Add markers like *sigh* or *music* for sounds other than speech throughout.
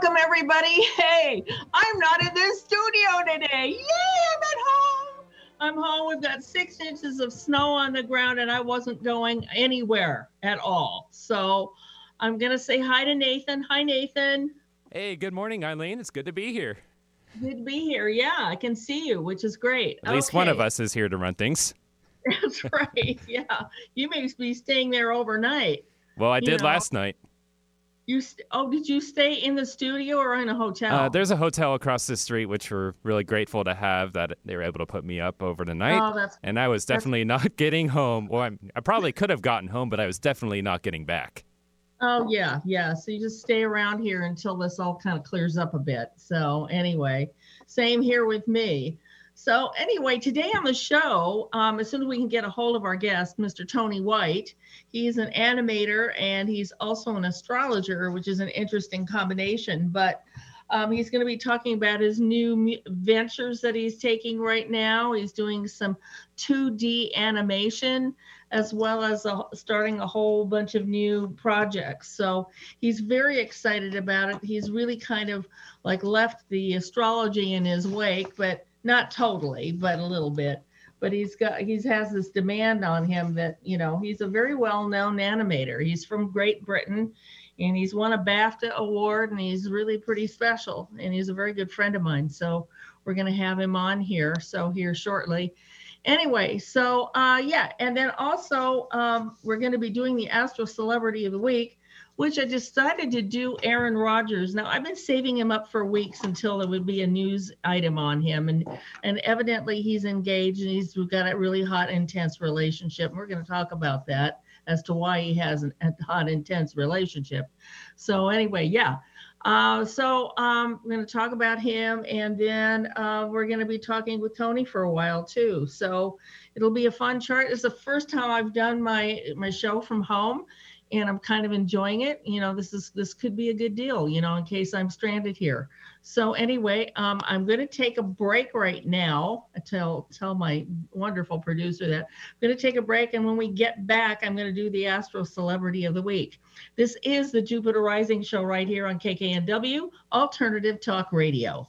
welcome everybody. Hey, I'm not in the studio today. Yay, I'm at home. I'm home. We've got six inches of snow on the ground, and I wasn't going anywhere at all. So I'm going to say hi to Nathan. Hi, Nathan. Hey, good morning, Eileen. It's good to be here. Good to be here. Yeah, I can see you, which is great. At least one of us is here to run things. *laughs* That's right. Yeah. You may be staying there overnight. Well, I did know. last night. You st- oh, did you stay in the studio or in a hotel? Uh, there's a hotel across the street, which we're really grateful to have that they were able to put me up over the night. Oh, that's and I was definitely *laughs* not getting home. Well, I'm, I probably could have gotten home, but I was definitely not getting back. Oh yeah, yeah. So you just stay around here until this all kind of clears up a bit. So anyway, same here with me. So anyway, today on the show, um, as soon as we can get a hold of our guest, Mr. Tony White, he's an animator and he's also an astrologer, which is an interesting combination. But um, he's going to be talking about his new ventures that he's taking right now. He's doing some 2D animation as well as a, starting a whole bunch of new projects. So he's very excited about it. He's really kind of like left the astrology in his wake, but not totally, but a little bit. But he's got he's has this demand on him that you know he's a very well-known animator. He's from Great Britain, and he's won a BAFTA award, and he's really pretty special. And he's a very good friend of mine. So we're going to have him on here. So here shortly anyway so uh yeah and then also um we're going to be doing the astro celebrity of the week which i decided to do aaron rodgers now i've been saving him up for weeks until there would be a news item on him and and evidently he's engaged and he's we've got a really hot intense relationship we're going to talk about that as to why he has an, a hot intense relationship so anyway yeah uh, so um, we're going to talk about him, and then uh, we're going to be talking with Tony for a while too. So it'll be a fun chart. It's the first time I've done my my show from home, and I'm kind of enjoying it. You know, this is this could be a good deal. You know, in case I'm stranded here. So anyway, um, I'm going to take a break right now. Tell tell my wonderful producer that I'm going to take a break, and when we get back, I'm going to do the Astro Celebrity of the Week. This is the Jupiter Rising Show right here on KKNW Alternative Talk Radio.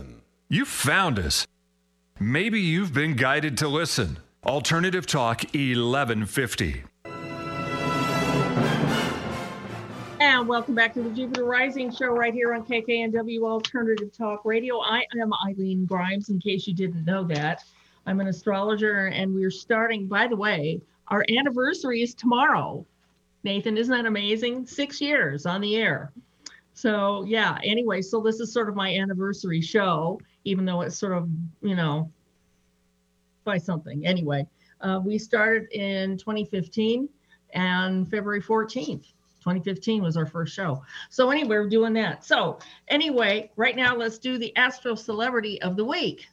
You found us. Maybe you've been guided to listen. Alternative Talk 1150. And welcome back to the Jupiter Rising Show right here on KKNW Alternative Talk Radio. I am Eileen Grimes, in case you didn't know that. I'm an astrologer, and we're starting, by the way, our anniversary is tomorrow. Nathan, isn't that amazing? Six years on the air. So, yeah, anyway, so this is sort of my anniversary show, even though it's sort of, you know, by something. Anyway, uh, we started in 2015 and February 14th. 2015 was our first show. So anyway, we're doing that. So anyway, right now let's do the Astro Celebrity of the Week.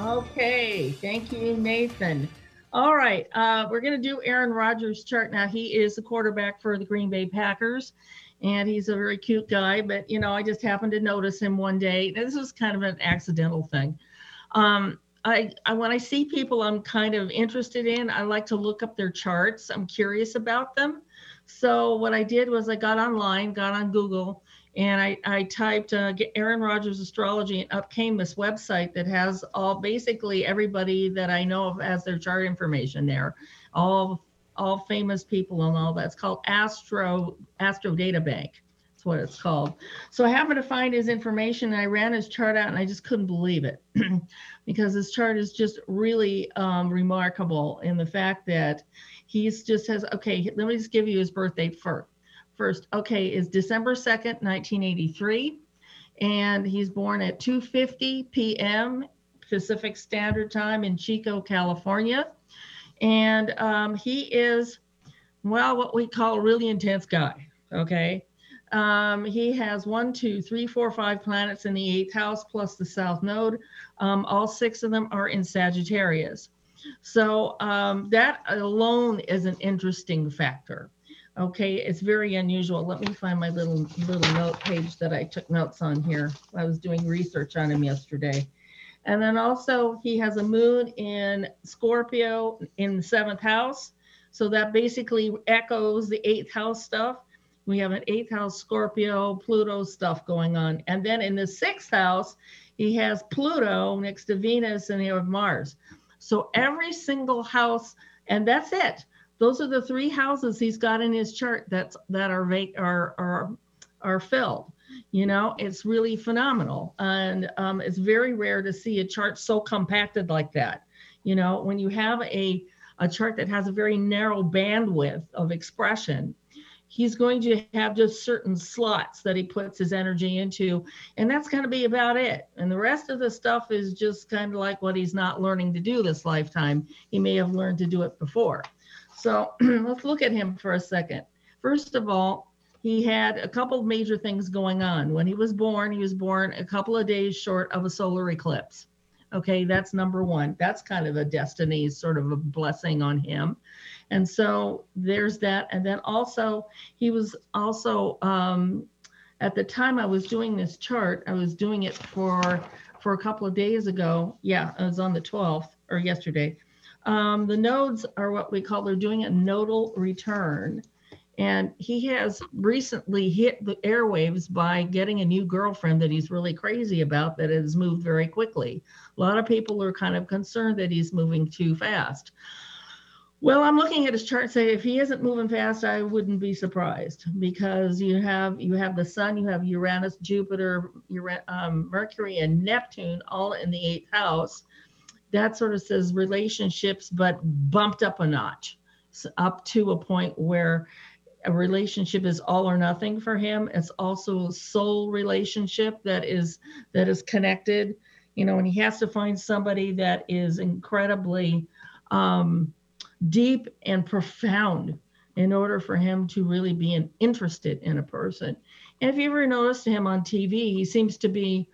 Okay, thank you, Nathan. All right, uh, we're going to do Aaron Rodgers' chart now. He is the quarterback for the Green Bay Packers, and he's a very cute guy. But you know, I just happened to notice him one day. This was kind of an accidental thing. Um, I, I when I see people I'm kind of interested in, I like to look up their charts. I'm curious about them. So what I did was I got online, got on Google, and I, I typed uh, Aaron Rodgers astrology, and up came this website that has all basically everybody that I know of as their chart information there, all all famous people and all that. It's called Astro Astro Data Bank. That's what it's called. So I happened to find his information, and I ran his chart out, and I just couldn't believe it. *clears throat* because his chart is just really um, remarkable in the fact that he's just has okay let me just give you his birthday first first okay is december 2nd 1983 and he's born at 2.50 p.m Pacific Standard Time in Chico, California. And um, he is, well, what we call a really intense guy. Okay. Um, he has one, two, three, four, five planets in the eighth house plus the south node. Um, all six of them are in Sagittarius. So um, that alone is an interesting factor. Okay, it's very unusual. Let me find my little little note page that I took notes on here. I was doing research on him yesterday. And then also he has a moon in Scorpio in the seventh house. So that basically echoes the eighth house stuff. We have an eighth house Scorpio, Pluto stuff going on. And then in the sixth house, he has Pluto next to Venus and you have Mars. So every single house, and that's it. Those are the three houses he's got in his chart that's that are are are are filled. You know, it's really phenomenal, and um, it's very rare to see a chart so compacted like that. You know, when you have a a chart that has a very narrow bandwidth of expression, he's going to have just certain slots that he puts his energy into and that's going to be about it. And the rest of the stuff is just kind of like what he's not learning to do this lifetime. He may have learned to do it before. So *clears throat* let's look at him for a second. First of all he had a couple of major things going on when he was born he was born a couple of days short of a solar eclipse okay that's number one that's kind of a destiny sort of a blessing on him and so there's that. And then also, he was also, um, at the time I was doing this chart, I was doing it for for a couple of days ago. Yeah, it was on the 12th or yesterday. Um, the nodes are what we call they're doing a nodal return. And he has recently hit the airwaves by getting a new girlfriend that he's really crazy about that has moved very quickly. A lot of people are kind of concerned that he's moving too fast. Well, I'm looking at his chart. Say if he isn't moving fast, I wouldn't be surprised because you have you have the Sun, you have Uranus, Jupiter, um, Mercury, and Neptune all in the eighth house. That sort of says relationships, but bumped up a notch, up to a point where a relationship is all or nothing for him. It's also a soul relationship that is that is connected, you know, and he has to find somebody that is incredibly um, deep and profound in order for him to really be an, interested in a person. And if you ever noticed him on TV, he seems to be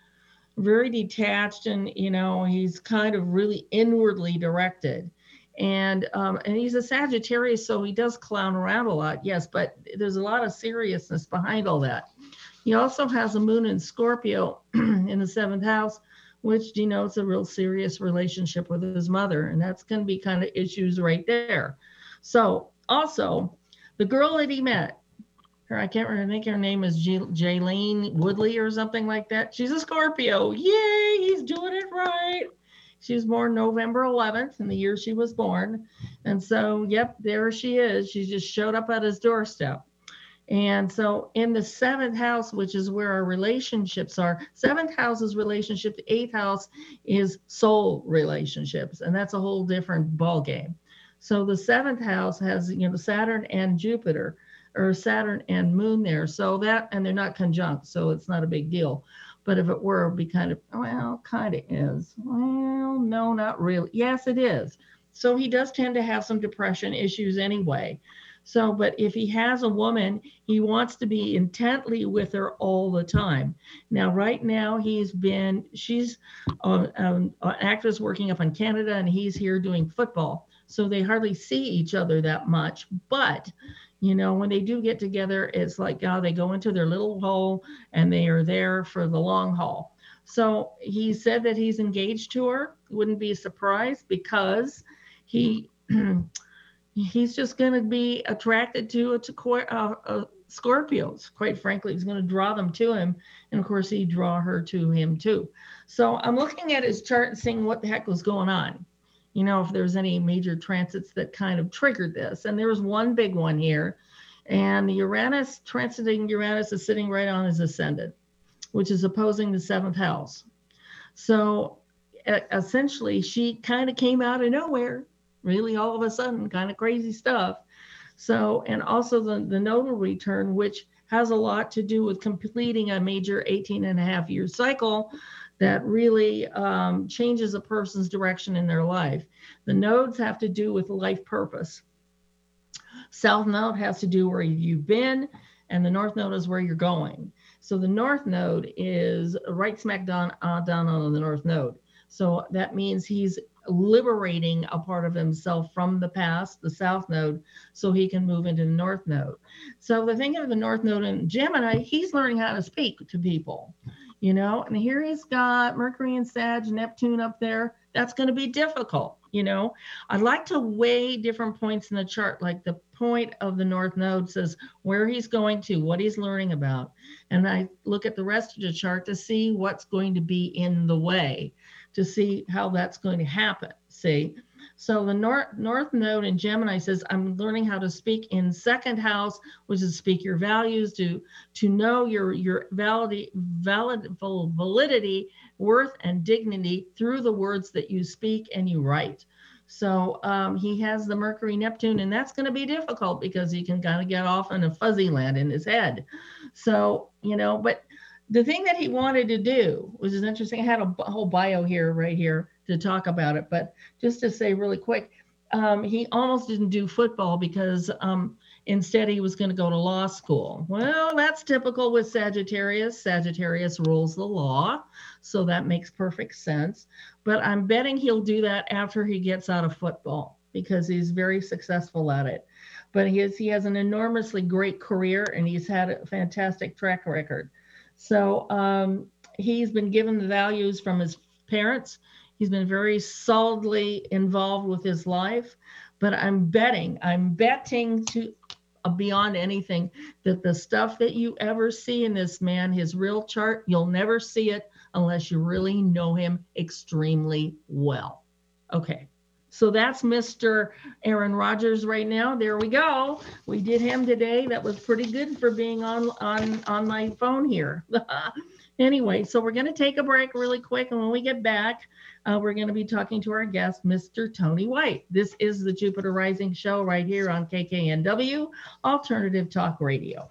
very detached and you know he's kind of really inwardly directed and um, and he's a sagittarius so he does clown around a lot yes but there's a lot of seriousness behind all that he also has a moon in scorpio *clears throat* in the seventh house which denotes a real serious relationship with his mother. And that's going to be kind of issues right there. So, also, the girl that he met, her, I can't remember, I think her name is J- Jaylene Woodley or something like that. She's a Scorpio. Yay, he's doing it right. She was born November 11th in the year she was born. And so, yep, there she is. She just showed up at his doorstep. And so in the seventh house, which is where our relationships are, seventh house is relationship, eighth house is soul relationships, and that's a whole different ball game. So the seventh house has you know Saturn and Jupiter, or Saturn and Moon there. So that and they're not conjunct, so it's not a big deal. But if it were, it'd be kind of well, kind of is. Well, no, not really. Yes, it is. So he does tend to have some depression issues anyway. So, but if he has a woman, he wants to be intently with her all the time. Now, right now, he's been, she's uh, um, an actress working up in Canada and he's here doing football. So they hardly see each other that much. But, you know, when they do get together, it's like, oh, they go into their little hole and they are there for the long haul. So he said that he's engaged to her. Wouldn't be surprised because he *clears throat* he's just going to be attracted to, to uh, uh, Scorpios. Quite frankly, he's going to draw them to him, and of course, he draw her to him too. So I'm looking at his chart and seeing what the heck was going on. You know, if there's any major transits that kind of triggered this, and there was one big one here, and Uranus transiting Uranus is sitting right on his ascendant, which is opposing the seventh house. So essentially, she kind of came out of nowhere really all of a sudden kind of crazy stuff. So, and also the, the nodal return, which has a lot to do with completing a major 18 and a half year cycle that really um, changes a person's direction in their life. The nodes have to do with life purpose. South node has to do where you've been, and the north node is where you're going. So the north node is right smack down, uh, down on the north node. So that means he's liberating a part of himself from the past, the south node, so he can move into the north node. So the thing of the north node in Gemini, he's learning how to speak to people, you know, and here he's got Mercury and Sag, Neptune up there. That's going to be difficult, you know. I like to weigh different points in the chart, like the point of the north node says where he's going to, what he's learning about. And I look at the rest of the chart to see what's going to be in the way to see how that's going to happen. See, so the north north node in Gemini says, I'm learning how to speak in second house, which is speak your values, to to know your your validity, valid validity, worth, and dignity through the words that you speak and you write. So um, he has the Mercury Neptune, and that's going to be difficult because he can kind of get off in a fuzzy land in his head. So, you know, but the thing that he wanted to do which is interesting. I had a, whole bio here, right here, to talk about it. But just to say really quick, um, he almost didn't do football because um, instead he was going to go to law school. Well, that's typical with Sagittarius. Sagittarius rules the law, so that makes perfect sense. But I'm betting he'll do that after he gets out of football because he's very successful at it. But he has, he has an enormously great career and he's had a fantastic track record. So um, he's been given the values from his parents. He's been very solidly involved with his life. But I'm betting, I'm betting to uh, beyond anything that the stuff that you ever see in this man, his real chart, you'll never see it unless you really know him extremely well. Okay. So that's Mr. Aaron Rodgers right now. There we go. We did him today. That was pretty good for being on on on my phone here. *laughs* anyway, so we're going to take a break really quick, and when we get back, uh, we're going to be talking to our guest, Mr. Tony White. This is the Jupiter Rising Show right here on KKNW Alternative Talk Radio.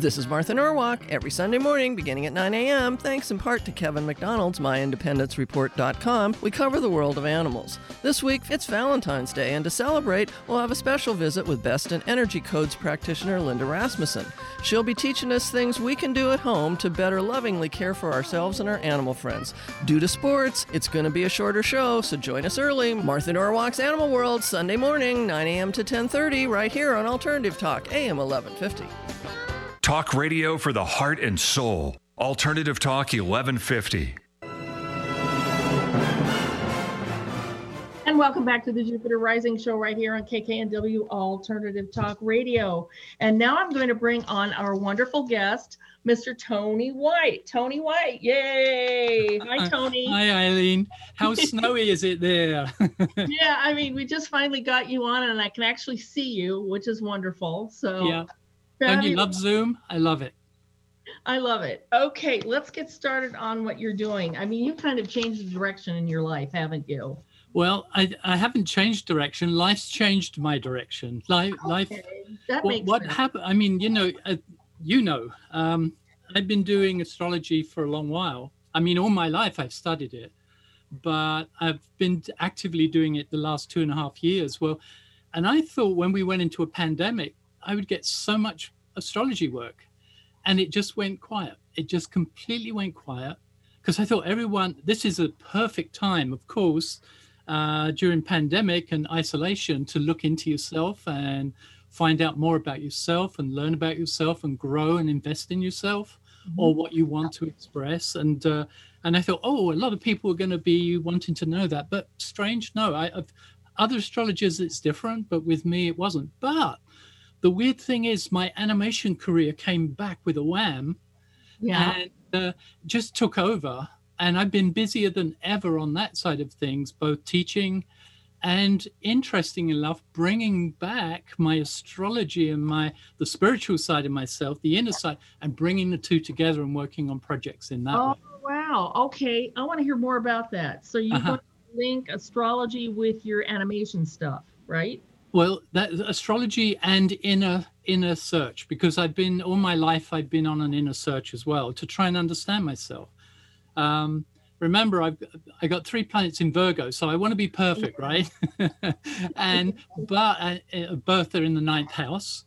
This is Martha Norwalk every Sunday morning beginning at 9 a.m. Thanks in part to Kevin McDonald's MyIndependenceReport.com. We cover the world of animals. This week it's Valentine's Day, and to celebrate, we'll have a special visit with Best in Energy Codes practitioner Linda Rasmussen. She'll be teaching us things we can do at home to better lovingly care for ourselves and our animal friends. Due to sports, it's going to be a shorter show, so join us early. Martha Norwalk's Animal World, Sunday morning, 9 a.m. to 10:30, right here on Alternative Talk, AM 1150. Talk radio for the heart and soul. Alternative Talk 1150. And welcome back to the Jupiter Rising Show right here on KKNW Alternative Talk Radio. And now I'm going to bring on our wonderful guest, Mr. Tony White. Tony White, yay! Hi, *laughs* Tony. Hi, Eileen. How *laughs* snowy is it there? *laughs* yeah, I mean, we just finally got you on, and I can actually see you, which is wonderful. So, yeah. Don't you love Zoom? I love it. I love it. Okay, let's get started on what you're doing. I mean, you kind of changed the direction in your life, haven't you? Well, I, I haven't changed direction. Life's changed my direction. Life, okay. life. That what, makes what sense. happened? I mean, you know, uh, you know, um, I've been doing astrology for a long while. I mean, all my life I've studied it, but I've been actively doing it the last two and a half years. Well, and I thought when we went into a pandemic, I would get so much astrology work. And it just went quiet. It just completely went quiet because I thought everyone, this is a perfect time, of course, uh, during pandemic and isolation to look into yourself and find out more about yourself and learn about yourself and grow and invest in yourself mm-hmm. or what you want to express. And uh, and I thought, oh, a lot of people are going to be wanting to know that. But strange, no, I, I've, other astrologers it's different, but with me it wasn't. But the weird thing is, my animation career came back with a wham, Yeah. and uh, just took over. And I've been busier than ever on that side of things, both teaching and interesting enough, bringing back my astrology and my the spiritual side of myself, the inner side, and bringing the two together and working on projects in that Oh, way. wow. Okay. I want to hear more about that. So you Uh-huh. want to link astrology with your animation stuff, right? Well, that astrology and inner inner search because I've been all my life I've been on an inner search as well to try and understand myself. Um, remember, I've I got three planets in Virgo, so I want to be perfect, right? *laughs* and but uh, uh, Bertha in the ninth house,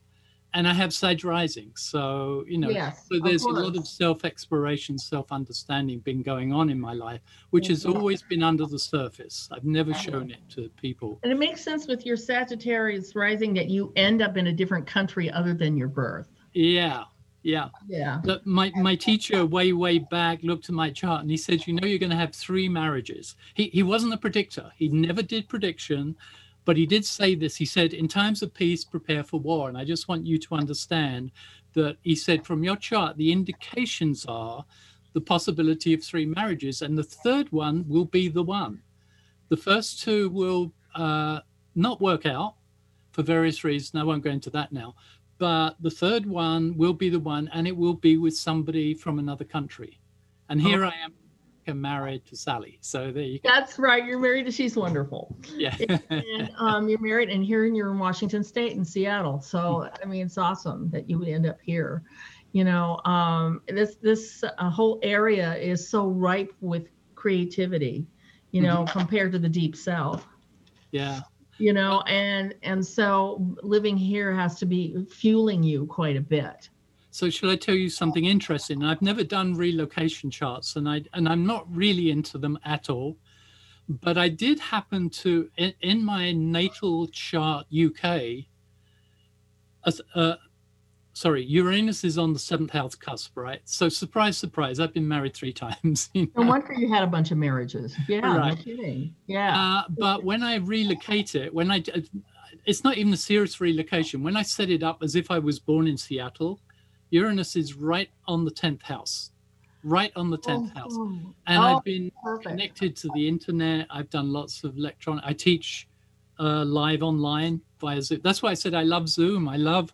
and I have Sag rising, so you know, Yes, so there's a lot of self exploration, self understanding been going on in my life, which has Mhm. always been under the surface. I've never shown it to people. And it makes sense with your Sagittarius rising that you end up in a different country other than your birth. Yeah, yeah. Yeah. Look, my my teacher way way back looked at my chart and he said, you know, you're going to have three marriages. He he wasn't a predictor. He never did prediction, but he did say this. He said, in times of peace, prepare for war. And I just want you to understand that he said from your chart, the indications are the possibility of three marriages, and the third one will be the one. The first two will uh, not work out for various reasons. I won't go into that now but the third one will be the one and it will be with somebody from another country and here i am I'm married to sally so there you go That's right. You're married to she's wonderful. yeah and um, you're married and here you're in Washington State in Seattle. So I mean, it's awesome that you would end up here. You know, um, this this uh, whole area is so ripe with creativity. You know, compared to the deep south. yeah You know, and and so living here has to be fueling you quite a bit. So shall i tell you something interesting i've never done relocation charts and i and i'm not really into them at all but i did happen to in, in my natal chart uk as uh, sorry uranus is on the seventh house cusp right so surprise surprise i've been married three *laughs* times you No wonder you had a bunch of marriages. Yeah, no Right. kidding. Yeah. Uh, but when I relocate it, when I, it's not even a serious relocation. When I set it up as if I was born in Seattle, Uranus is right on the 10th house, right on the 10th house. Oh, And oh, I've been perfect. connected to the internet. I've done lots of electronic, I teach uh, live online via Zoom. That's why I said I love Zoom. I love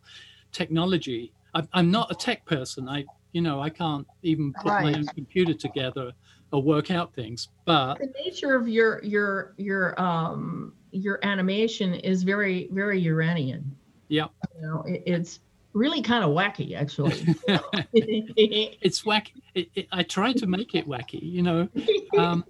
technology. I, I'm not a tech person. I, you know, I can't even put my own computer together or work out things. But the nature of your your your um your animation is very very Uranian. Yeah. You know, it, it's really kind of wacky actually. *laughs* *laughs* it's wacky. It, it, I try to make it wacky, you know. Um,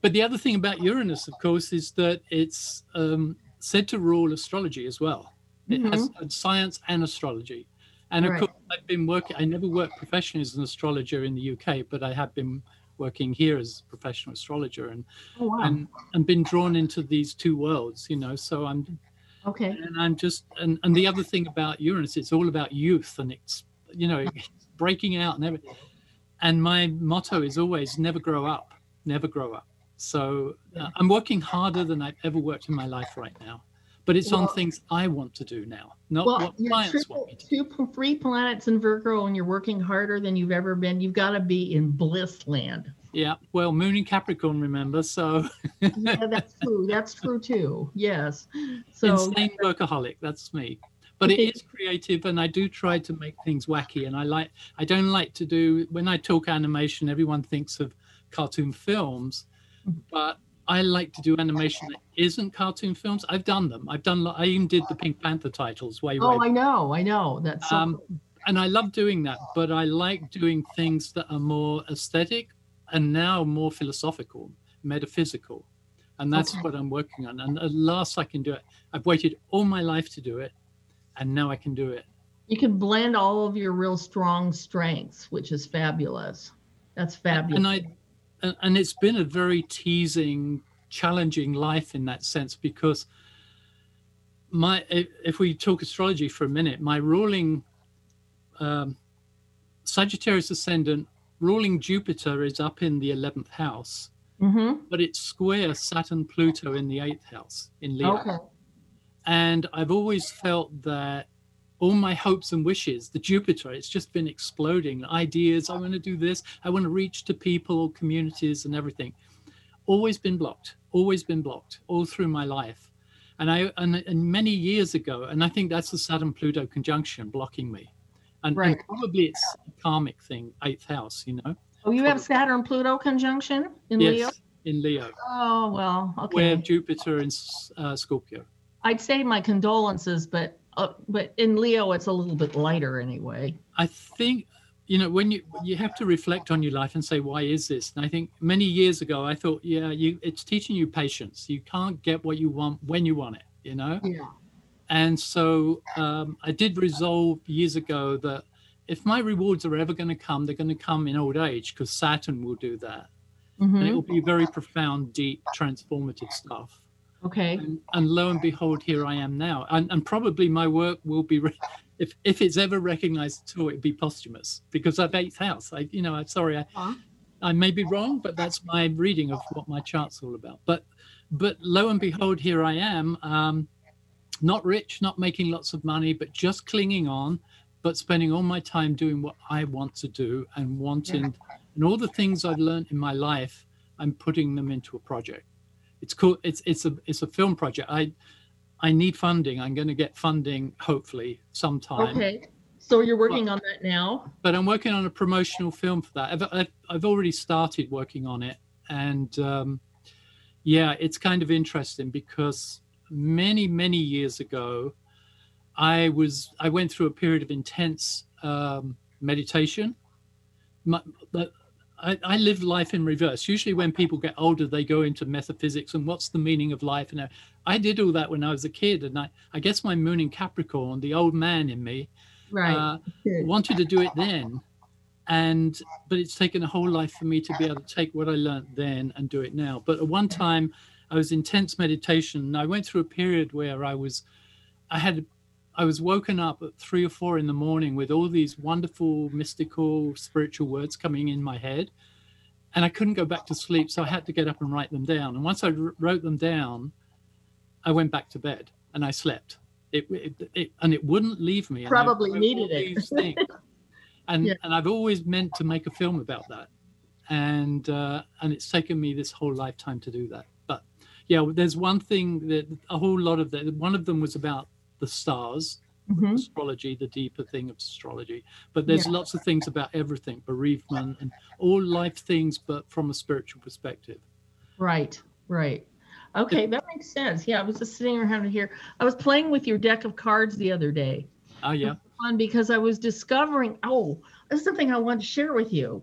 but the other thing about Uranus, of course, is that it's um, said to rule astrology as well. It has science and astrology. And of Right. course, I've been working, I never worked professionally as an astrologer in the UK, but I have been working here as a professional astrologer and, oh, wow. and, and been drawn into these two worlds, you know. So I'm, okay. and I'm just, and, and the other thing about Uranus, it's all about youth and it's, you know, it's *laughs* *laughs* breaking out and everything. And my motto is always never grow up, never grow up. So uh, I'm working harder than I've ever worked in my life right now. But it's on things I want to do now, not Well, what clients two, want me to do. two three planets in Virgo, and you're working harder than you've ever been. You've got to be in bliss land. Yeah. Well, Moon in Capricorn, remember? So Yeah, that's *laughs* true. That's true too. Yes. So insane workaholic. That's me. But it is creative, and I do try to make things wacky. And I like. I don't like to do. When I talk animation, everyone thinks of cartoon films, Mm-hmm. but I like to do animation that isn't cartoon films. I've done them. I've done. I even did the Pink Panther titles way, way. Oh, I know. I know. That's so um, cool. and I love doing that. But I like doing things that are more aesthetic and now more philosophical, metaphysical. And that's Okay. what I'm working on. And at last I can do it. I've waited all my life to do it. And now I can do it. you can blend all of your real strong strengths, which is fabulous. That's fabulous. And I and, it's been a very teasing, challenging life in that sense because my if, if we talk astrology for a minute, my ruling um, Sagittarius ascendant ruling Jupiter is up in the 11th house, mm-hmm. but it's square Saturn Pluto in the 8th house in Leo. Okay. And I've always felt that all my hopes and wishes, the Jupiter, it's just been exploding. Ideas, I want to do this, I want to reach to people, communities, and everything. Always been blocked, always been blocked all through my life. And I and, and many years ago, and I think that's the Saturn Pluto conjunction blocking me. And, and Right. probably it's a karmic thing, eighth house, you know? Oh, you have Saturn Pluto conjunction in yes, Leo? in Leo, Oh, well, okay. where. Jupiter in uh, Scorpio. I'd say my condolences, but uh, but in Leo, it's a little bit lighter anyway. I think you know when you you have to reflect on your life and say why is this and i think many years ago i thought yeah you it's teaching you patience you can't get what you want when you want it you know Yeah. And so um, i did resolve years ago that if my rewards are ever going to come they're going to come in old age because saturn will do that and it Mhm. will be very profound deep transformative stuff Okay. and, and lo and behold here i am now and, and probably my work will be re- if if it's ever recognized at all it'd be posthumous because i've eighth house i you know i'm sorry i Huh? i may be wrong but that's my reading of what my chart's all about but but lo and behold here i am um not rich not making lots of money but just clinging on but spending all my time doing what i want to do and wanting and all the things i've learned in my life i'm putting them into a project. It's cool it's it's a it's a film project. I i need funding. I'm going to get funding hopefully sometime. Okay. So you're working on that now. but i'm working on a promotional film for that. I've i've, I've already started working on it. And um yeah it's kind of interesting because many many years ago i was i went through a period of intense um meditation my, I, I live life in reverse. Usually, when people get older, they go into metaphysics and what's the meaning of life. And I did all that when I was a kid, and I, I guess my moon in Capricorn, the old man in me, Right. uh, *laughs* wanted to do it then, and but it's taken a whole life for me to be able to take what I learned then and do it now. But at one time, I was intense meditation. And I went through a period where I was, I had, I was woken up at three or four in the morning with all these wonderful, mystical, spiritual words coming in my head, and I couldn't go back to sleep. So I had to get up and write them down. And once I wrote them down, I went back to bed and I slept. It, it, it and it wouldn't leave me. And I Probably needed it. *laughs* and Yeah. and I've always meant to make a film about that, and uh, and it's taken me this whole lifetime to do that. Yeah, there's one thing that a whole lot of that. One of them was about the stars, Mhm. astrology, the deeper thing of astrology. But there's Yeah. lots of things about everything, bereavement and all life things, but from a spiritual perspective. Right. Right. Okay, that makes sense. Yeah, I was just sitting around here. I was playing with your deck of cards the other day. Oh yeah, fun because I was discovering, oh, this is something I want to share with you.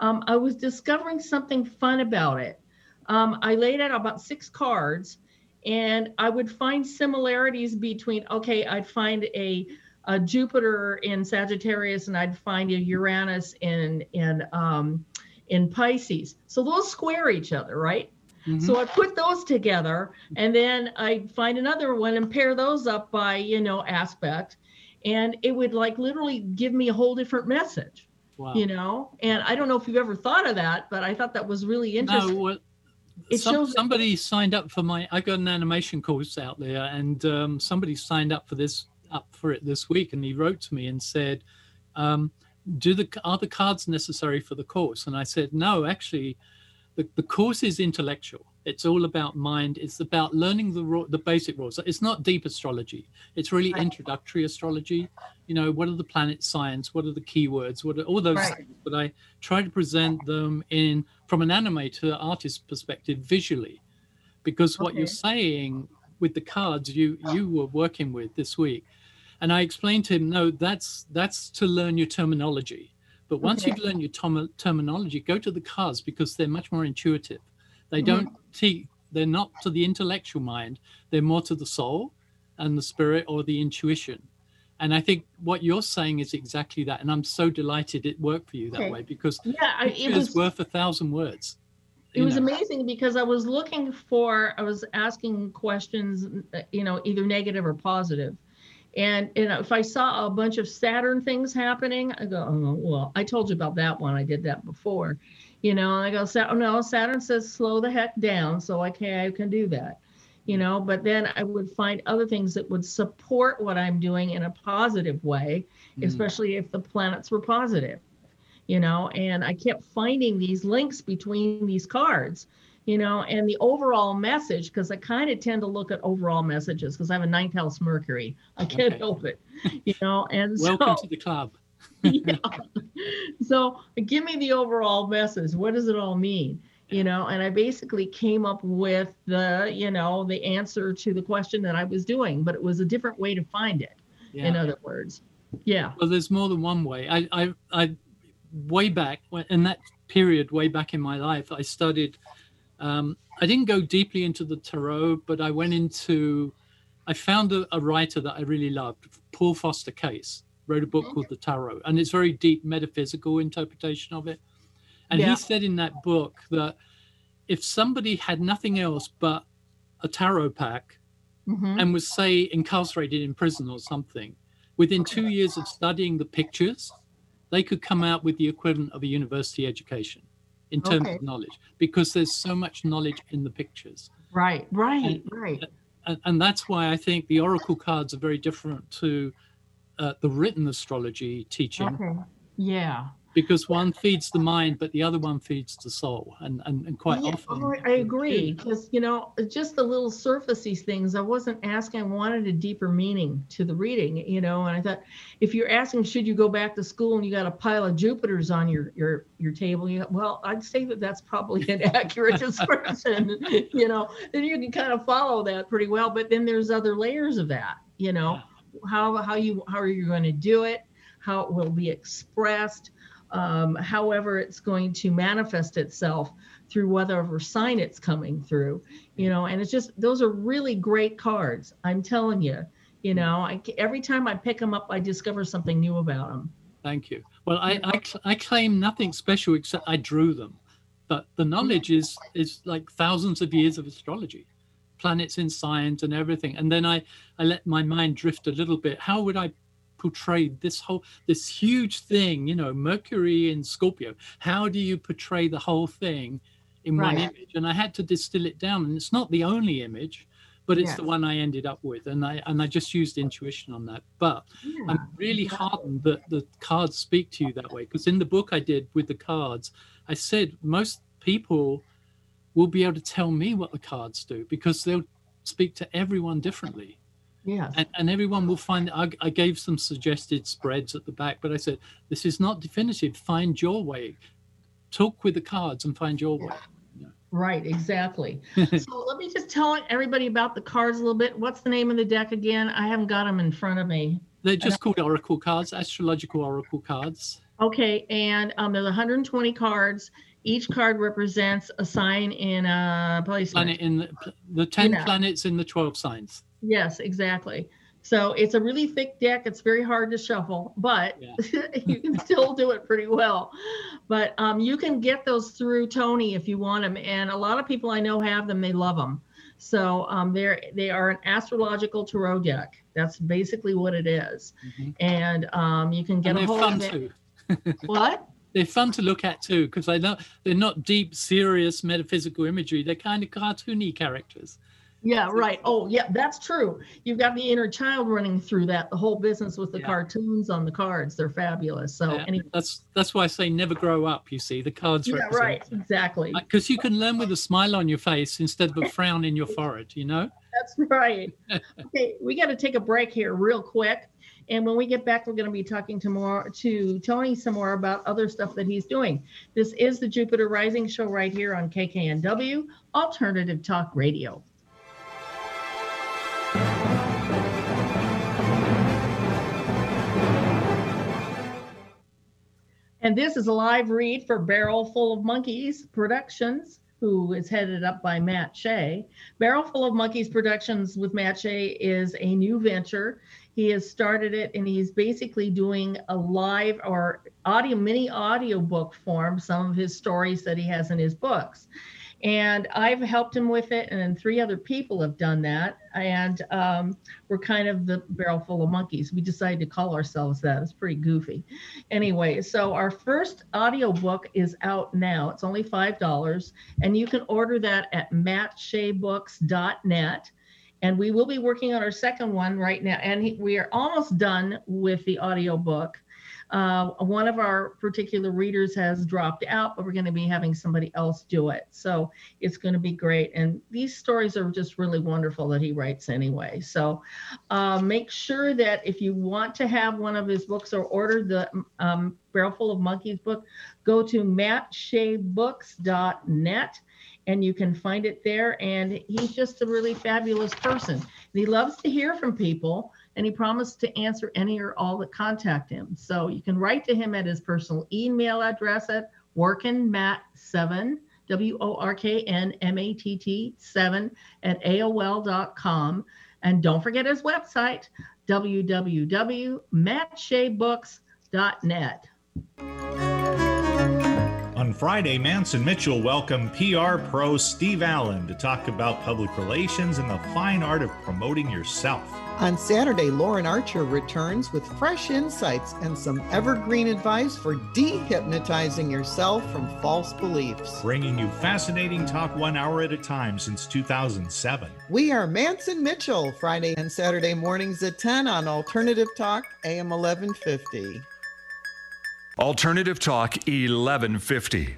Um, I was discovering something fun about it. Um, I laid out about six cards and I would find similarities between, okay, I'd find a, a Jupiter in Sagittarius and I'd find a Uranus in, in, um, in Pisces. So those square each other, right? Mhm. So I put those together and then I find another one and pair those up by, you know, aspect. And it would like literally give me a whole different message, wow. you know? And I don't know if you've ever thought of that, but I thought that was really No, interesting. well, It some, shows that- somebody signed up for my. I got an animation course out there, and um, somebody signed up for this up for it this week, and he wrote to me and said, um, "Do the are the cards necessary for the course?" And I said, "No, actually, the, the course is intellectual. It's all about mind. It's about learning the the basic rules. It's not deep astrology. It's really Right. introductory astrology. You know, what are the planet signs? What are the keywords? What are all those Right. things? But I try to present them in from an animator artist perspective visually, because what you're saying with the cards you you were working with this week, and I explained to him, no, that's that's to learn your terminology. But once Okay. you've learned your term- terminology, go to the cards because they're much more intuitive. They Mhm. don't te- they're not to the intellectual mind, they're more to the soul and the spirit or the intuition. And I think what you're saying is exactly that. And I'm so delighted it worked for you that Okay. way because yeah, I, it was worth a thousand words. it was know. amazing because I was looking for, I was asking questions, you know, either negative or positive. And, you know, if I saw a bunch of Saturn things happening, I go, oh, well, I told you about that one. I did that before, you know, and I go, oh, no, Saturn says slow the heck down. So, okay, I can do that, you know, but then I would find other things that would support what I'm doing in a positive way, Mm. especially if the planets were positive you know and i kept finding these links between these cards you know and the overall message because i kind of tend to look at overall messages because i have a ninth house mercury i can't Okay. help it you know and Welcome so to the club. *laughs* yeah. so give me the overall message what does it all mean you know, and I basically came up with the, you know, the answer to the question that I was doing, but it was a different way to find it. Yeah. In other words, yeah. Well, there's more than one way. I, I, I, way back in that period, way back in my life, I studied. Um, I didn't go deeply into the tarot, but I went into. I found a, a writer that I really loved, Paul Foster Case, wrote a book called The Tarot, and it's very deep metaphysical interpretation of it. And Yeah. he said in that book that if somebody had nothing else but a tarot pack Mhm. and was say incarcerated in prison or something within two years of studying the pictures they could come out with the equivalent of a university education in terms Okay. of knowledge because there's so much knowledge in the pictures Right, right, right. and, and that's why i think the oracle cards are very different to uh, the written astrology teaching Okay. Yeah. because one feeds the mind but the other one feeds the soul and and, and quite Yeah, often I agree because you know just the little surfacey things. I wasn't asking. I wanted a deeper meaning to the reading, you know. And I thought, if you're asking, should you go back to school and you got a pile of Jupiters on your your your table, you well, I'd say that that's probably an *laughs* accurate *laughs* description, you know. Then you can kind of follow that pretty well. But then there's other layers of that, you know. How how you how are you going to do it? How it will be expressed um, however it's going to manifest itself through whatever sign it's coming through you know and it's just those are really great cards i'm telling you you know I, every time i pick them up i discover something new about them Thank you. Well, I, I, I claim nothing special except I drew them, but the knowledge is is like thousands of years of astrology, planets in signs and everything. And then I I let my mind drift a little bit. How would I portray this whole this huge thing? You know, Mercury in Scorpio. How do you portray the whole thing in one image? And I had to distill it down. And it's not the only image. But it's the one I ended up with, and I and I just used intuition on that. But Yeah, I'm really heartened that the cards speak to you that way because in the book I did with the cards, I said most people will be able to tell me what the cards do because they'll speak to everyone differently. yes And, and everyone will find, I, I gave some suggested spreads at the back, but I said, this is not definitive. Find your way. Talk with the cards and find your way. right exactly *laughs* so let me just tell everybody about the cards a little bit what's the name of the deck again i haven't got them in front of me They're just called oracle cards, astrological oracle cards. Okay, and um, there's 120 cards. Each card represents a sign in a placement. Planet in the, the 10 Yeah. planets in the 12 signs. Yes, exactly. So it's a really thick deck. It's very hard to shuffle, but Yeah. *laughs* you can still do it pretty well. But um, you can get those through Tony if you want them, and a lot of people I know have them. They love them. So um, they're they are an astrological tarot deck. That's basically what it is. Mhm. and um, you can get And a hold of it. too. *laughs* What? They're fun to look at too because I know they're not deep, serious metaphysical imagery. They're kind of cartoony characters. Yeah, right. Oh, yeah, that's true. You've got the inner child running through that. The whole business with the Yeah. cartoons on the cards. They're fabulous. So, Yeah, any, that's that's why I say never grow up. You see, the cards yeah, right. Exactly. because you can learn with a smile on your face instead of a frown in your forehead. You know. That's right. *laughs* Okay, we got to take a break here real quick. And when we get back, we're going to be talking to more to Tony some more about other stuff that he's doing. This is the Jupiter Rising show right here on KKNW Alternative Talk Radio. And this is a live read for Barrel Full of Monkeys Productions, who is headed up by Matt Shea. Barrel Full of Monkeys Productions with Matt Shea is a new venture. He has started it and he's basically doing a live or audio, mini audio book form, some of his stories that he has in his books. And I've helped him with it, and three other people have done that. And um, we're kind of the barrel full of monkeys. We decided to call ourselves that. It's pretty goofy. Anyway, so our first audio book is out now. It's only $5, and you can order that at mattshaybooks.net. And we will be working on our second one right now. And he, we are almost done with the audio book. Uh, one of our particular readers has dropped out, but we're going to be having somebody else do it. So it's going to be great. And these stories are just really wonderful that he writes anyway. So uh, make sure that if you want to have one of his books or order the um, Barrelful of Monkeys book, go to mattshaybooks.net and you can find it there. And he's just a really fabulous person. And he loves to hear from people and he promised to answer any or all that contact him. So you can write to him at his personal email address at workinmatt7, W O R K N M A T T 7 at AOL.com. And don't forget his website, www.mattshaybooks.net. Friday, Manson Mitchell welcomed PR pro Steve Allen to talk about public relations and the fine art of promoting yourself. On Saturday, Lauren Archer returns with fresh insights and some evergreen advice for dehypnotizing yourself from false beliefs. Bringing you fascinating talk one hour at a time since 2007. We are Manson Mitchell, Friday and Saturday mornings at 10 on Alternative Talk, AM 1150. Alternative Talk 1150.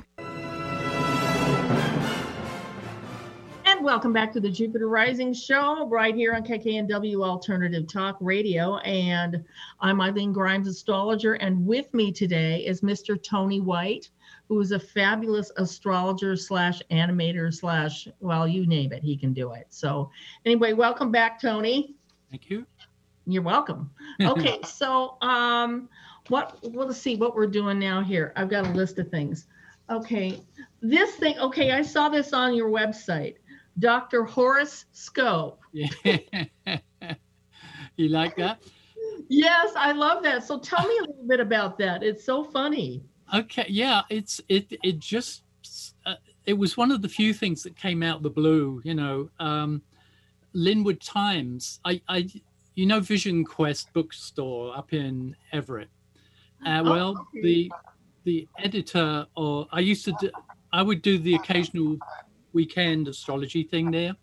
And welcome back to the Jupiter Rising Show right here on KKNW Alternative Talk Radio. And I'm Eileen Grimes, astrologer. And with me today is Mr. Tony White, who is a fabulous astrologer slash animator slash, well, you name it, he can do it. So, anyway, welcome back, Tony. Thank you. You're welcome. *laughs* Okay, so um, what well, let's see what we're doing now here. I've got a list of things. Okay, this thing. Okay, I saw this on your website, Dr. Horace Scope. Yeah. *laughs* you like that? Yes, I love that. So tell me a little bit about that. It's so funny. Okay, yeah, it's it it just uh, it was one of the few things that came out the blue. You know, um, Lynnwood Times. I I you know Vision Quest bookstore up in Everett. Uh, Oh, well, the the editor or I used to do, I would do the occasional weekend astrology thing there.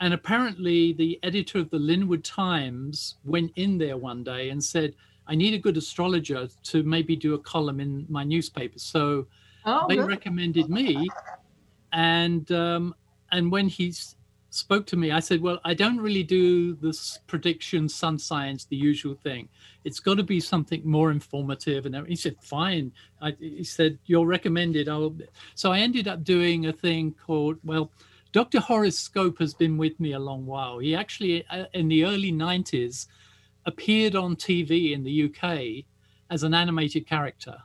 And apparently the editor of the Lynnwood Times went in there one day and said, I need a good astrologer to maybe do a column in my newspaper. So Oh, they good. recommended me and um, and when he s- spoke to me i said well i don't really do this prediction sun science the usual thing. It's got to be something more informative. And he said fine. I, he said you're recommended. I'll... so i ended up doing a thing called well dr horace scope has been with me a long while. He actually uh, in the early 90s appeared on tv in the uk as an animated character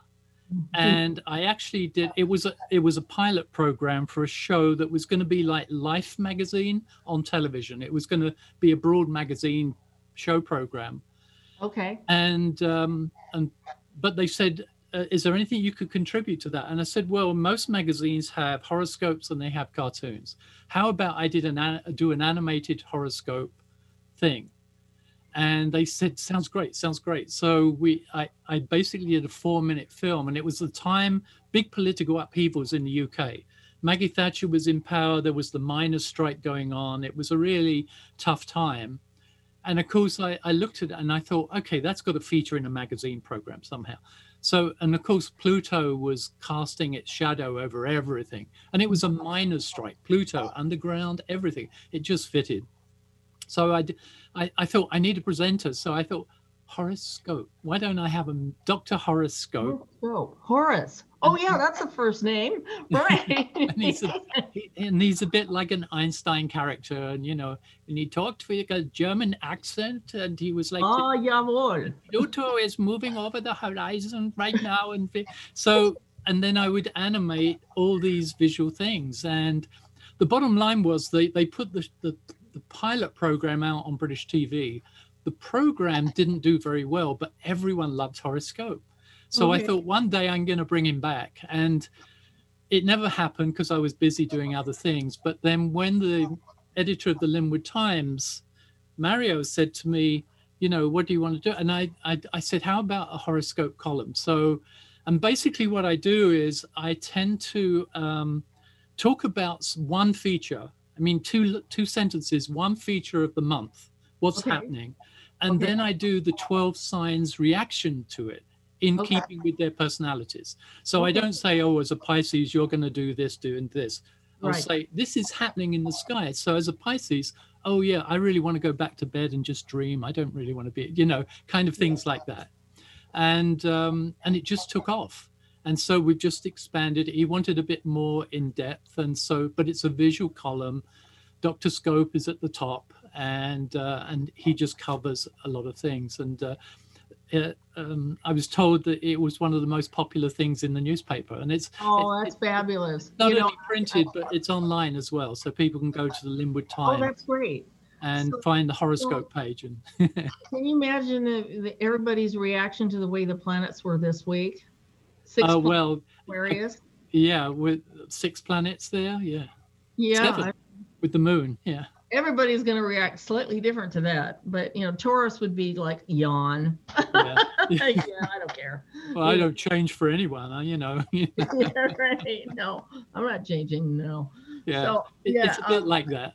and I actually did. It was a it was a pilot program for a show that was going to be like Life magazine on television. It was going to be a broad magazine show program, Okay. and um, and but they said, uh, "Is there anything you could contribute to that?" And I said, "Well, most magazines have horoscopes and they have cartoons. How about I did an an- do an animated horoscope thing?" And they said sounds great sounds great. So we i i basically did a four minute film and it was the time big political upheavals in the uk maggie thatcher was in power there was the miners strike going on it was a really tough time. And of course i, I looked at it and i thought okay that's got to feature in a magazine program somehow. So and of course pluto was casting its shadow over everything and it was a miners strike pluto underground everything. It just fitted so I, I, I thought I need a presenter. So I thought horoscope. Why don't I have a Dr. Horoscope? Oh, Horace. Oh, yeah, that's the first name. *laughs* Right. And he's a, and he's a bit like an Einstein character, and you know, and he talked with a German accent, and he was like, Ah, jawohl. Pluto is moving over the horizon right *laughs* now, and so, and then I would animate all these visual things, and the bottom line was they they put the the, the pilot program out on British TV. The program didn't do very well, but everyone loved horoscope. So I thought one day I'm going to bring him back, and it never happened because I was busy doing other things. But then when the editor of the Lynnwood Times, Mario, said to me, you know, what do you want to do? And I, I, I said, how about a horoscope column? So, and basically what I do is I tend to um, talk about one feature. I mean, two two sentences, one feature of the month, what's Okay. happening, and Okay. then I do the twelve signs reaction to it in Okay. keeping with their personalities. So I don't say, oh, as a Pisces, you're going to do this, doing this. I'll Right. say, this is happening in the sky. So as a Pisces, oh, yeah, I really want to go back to bed and just dream. I don't really want to be, you know, kind of things like that. And um, and it just took off. And so we've just expanded. He wanted a bit more in depth. And so, but it's a visual column. Dr. Scope is at the top, and uh, and he just covers a lot of things. And uh, uh, um, I was told that it was one of the most popular things in the newspaper, and it's Oh, it- that's fabulous. not You know, only printed but it's online as well, so people can go to the Lynnwood oh, that's great. and so- find the horoscope page. And *laughs* Can you imagine the, the, everybody's reaction to the way the planets were this week? Six oh planets, well, Aquarius. yeah, with six planets there, yeah, Yeah, seven. with the moon, yeah. everybody's going to react slightly different to that. But you know, Taurus would be like yawn. yeah. *laughs* yeah, I don't care. Well, I don't change for anyone, uh, you know. *laughs* yeah, *laughs* right. No, I'm not changing. No. yeah, So yeah, it's a bit um, like that.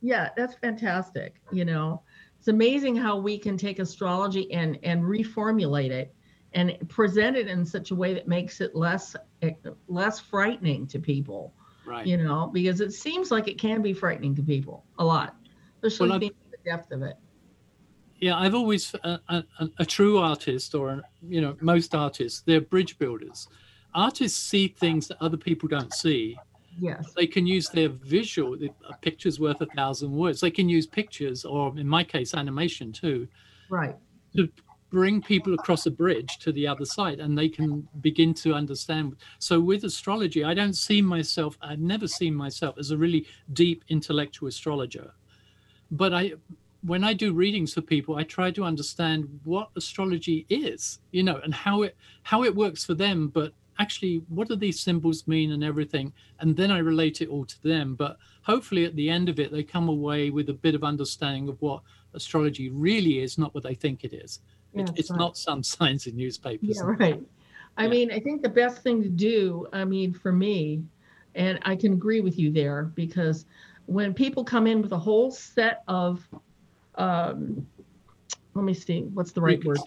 yeah, that's fantastic. You know, it's amazing how we can take astrology and and reformulate it and present it in such a way that makes it less less frightening to people. Right. You know, because it seems like it can be frightening to people a lot, especially Well, I've- being the depth of it. yeah i've always a, a, a true artist or you know most artists they're bridge builders artists see things that other people don't see Yes. they can use their visual a picture's worth a thousand words they can use pictures or in my case animation too Right. to bring people across a bridge to the other side and they can begin to understand. So with astrology i don't see myself i've never seen myself as a really deep intellectual astrologer. But i when i do readings for people i try to understand what astrology is you know and how it how it works for them but actually what do these symbols mean and everything? And then i relate it all to them. But hopefully at the end of it they come away with a bit of understanding of what astrology really is not what they think it is Yeah, it, it's right. not some *laughs* signs in newspapers Yeah, right. I Yeah. mean, I think the best thing to do, I mean, for me, and I can agree with you there, because when people come in with a whole set of, um, let me see, what's the right word?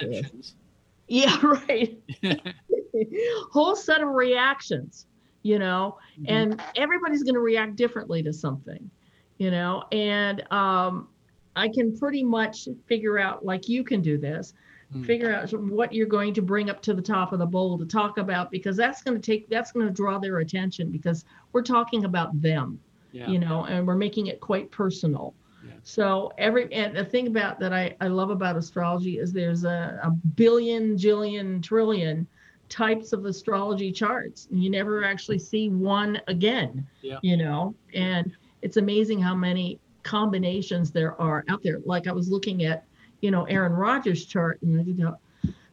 Yeah, *laughs* right. *laughs* whole set of reactions, you know, Mhm. and everybody's going to react differently to something, you know, and um, I can pretty much figure out, like you can do this, Mm. figure out what you're going to bring up to the top of the bowl to talk about because that's going to take that's going to draw their attention because we're talking about them yeah you know and we're making it quite personal Yeah. so every and the thing about that I, I love about astrology is there's a, a billion jillion trillion types of astrology charts and you never actually see one again Yeah. you know and it's amazing how many combinations there are out there like i was looking at you know aaron rodgers chart and you know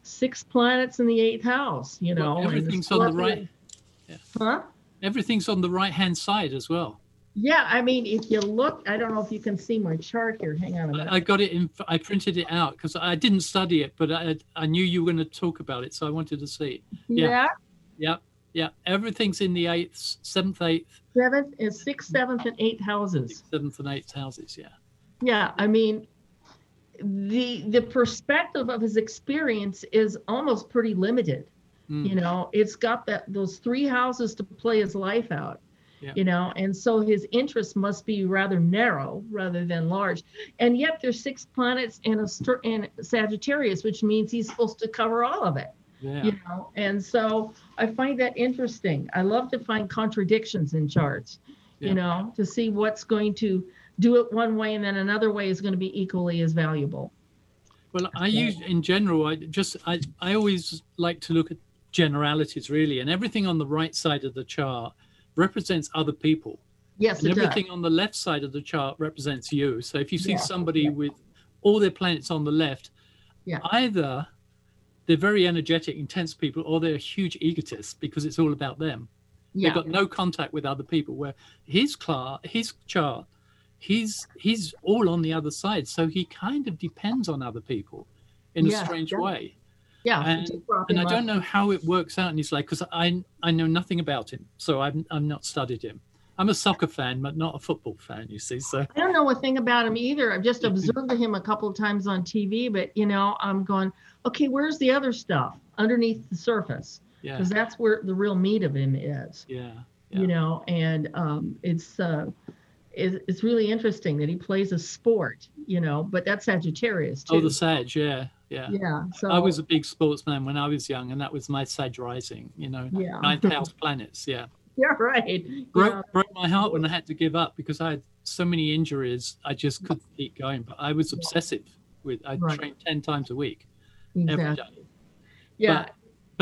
six planets in the eighth house you know Well, everything's on the right. Huh? Everything's on the right hand side as well. Yeah i mean if you look i don't know if you can see my chart here. Hang on a minute. I, I got it in i printed it out because i didn't study it but i i knew you were going to talk about it so i wanted to see yeah. yeah? Yeah yeah. Everything's in the eighth seventh eighth. Seventh is sixth, seventh, and eighth houses. seventh and eighth houses yeah. Yeah, I mean, the the perspective of his experience is almost pretty limited. Mm. You know, it's got that those three houses to play his life out. Yeah. You know, and so his interest must be rather narrow rather than large. And yet there's six planets in a in Sagittarius, which means he's supposed to cover all of it. yeah you know and so i find that interesting i love to find contradictions in charts Yeah. you know to see what's going to do it one way and then another way is going to be equally as valuable Well, I use in general. I just I I always like to look at generalities really, and everything on the right side of the chart represents other people, yes and it does everything on the left side of the chart represents you. So if you see Yeah, somebody yeah. with all their planets on the left, Yeah. either they're very energetic, intense people, or they're huge egotists because it's all about them. yeah They've got no contact with other people. Where his clar his chart, he's he's all on the other side, so he kind of depends on other people in Yeah, a strange yeah. way. yeah and- And I don't know how it works out in his life because I I know nothing about him, so I've I've not studied him. I'm a soccer fan, but not a football fan. You see, so I don't know a thing about him either. I've just *laughs* observed him a couple of times on TV, but you know, I'm going, okay, where's the other stuff? underneath the surface Yeah. because that's where the real meat of him is Yeah. you know and um, it's uh, it, it's really interesting that he plays a sport you know but that's sagittarius too Oh, the Sag. Yeah. Yeah. yeah so I was a big sportsman when I was young, and that was my Sag rising. You know, Yeah. *laughs* ninth house planets. Yeah. *laughs* yeah right broke, Yeah. broke my heart when I had to give up because I had so many injuries. I just couldn't keep going. But I was obsessive with. I Right. trained ten times a week exactly day. yeah But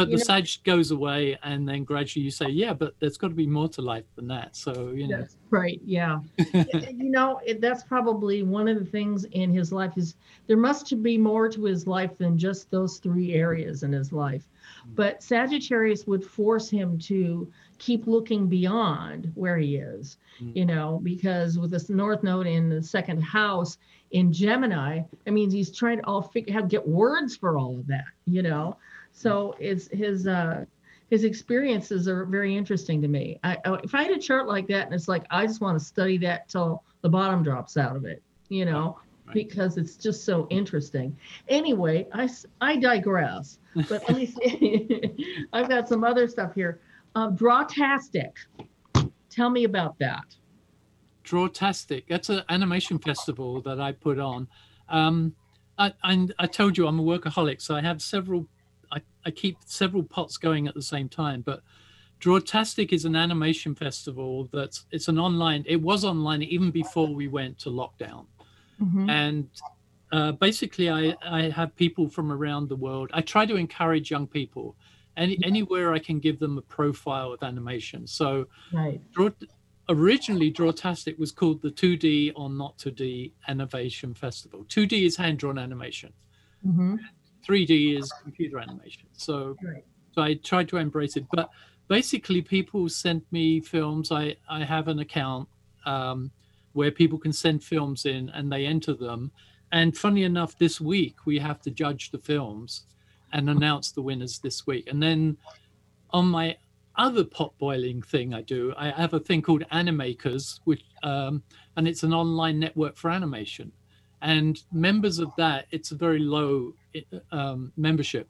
You the know- sag goes away, and then gradually you say, "Yeah, but there's got to be more to life than that." So you know, That's right. Yeah. *laughs* you know, it, that's probably one of the things in his life is there must be more to his life than just those three areas in his life. But Sagittarius would force him to keep looking beyond where he is, Mm. you know, because with this North Node in the second house in Gemini, I mean, he's trying to all figure how get words for all of that, you know. So it's his uh his experiences are very interesting to me. I, if I had a chart like that, and it's like I just want to study that till the bottom drops out of it, you know, Right. because it's just so interesting. Anyway, I I digress. But let me *laughs* see. *laughs* I've got some other stuff here. Uh, Drawtastic. Tell me about that. Drawtastic. That's an animation festival that I put on. Um, I, I, I told you I'm a workaholic, so I have several. I, keep several pots going at the same time. But Drawtastic is an animation festival that's it's an online. It was online even before we went to lockdown, Mhm. and uh, basically I I have people from around the world. I try to encourage young people. Any, anywhere I can give them a profile of animation. So Right. Draw, originally Drawtastic was called the 2D or Not 2D Animation Festival. 2D is hand-drawn animation. hmm 3D is computer animation. So, Right. so I tried to embrace it. But basically, people sent me films. I I have an account um, where people can send films in and they enter them. And funny enough, this week we have to judge the films and announce the winners this week. And then on my other pot boiling thing I do, I have a thing called Animakers, which um, and it's an online network for animation. And members of that, it's a very low um, membership.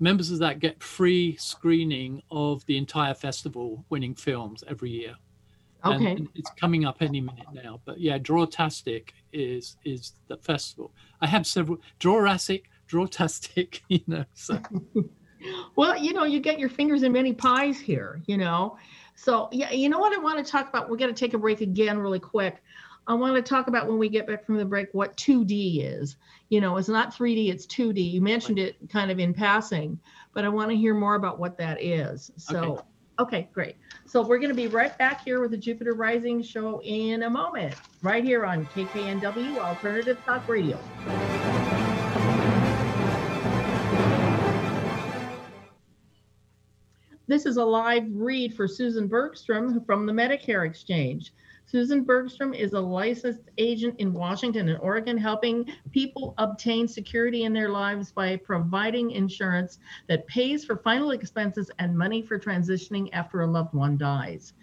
Members of that get free screening of the entire festival, winning films every year. Okay. and it's coming up any minute now. But yeah, Drawtastic is is the festival. I have several Drawrassic, Drawtastic, *laughs* you know. So *laughs* Well, you know, you get your fingers in many pies here, you know. So, yeah, you know what I want to talk about? We're going to take a break again really quick. I want to talk about when we get back from the break what 2D is. You know, it's not 3D, it's 2D. You mentioned it kind of in passing, but I want to hear more about what that is. So, okay, great. So, we're going to be right back here with the Jupiter Rising show in a moment, right here on KKNW Alternative Talk Radio. This is a live read for Susan Bergstrom from the Medicare Exchange. Susan Bergstrom is a licensed agent in Washington and Oregon, helping people obtain security in their lives by providing insurance that pays for final expenses and money for transitioning after a loved one dies.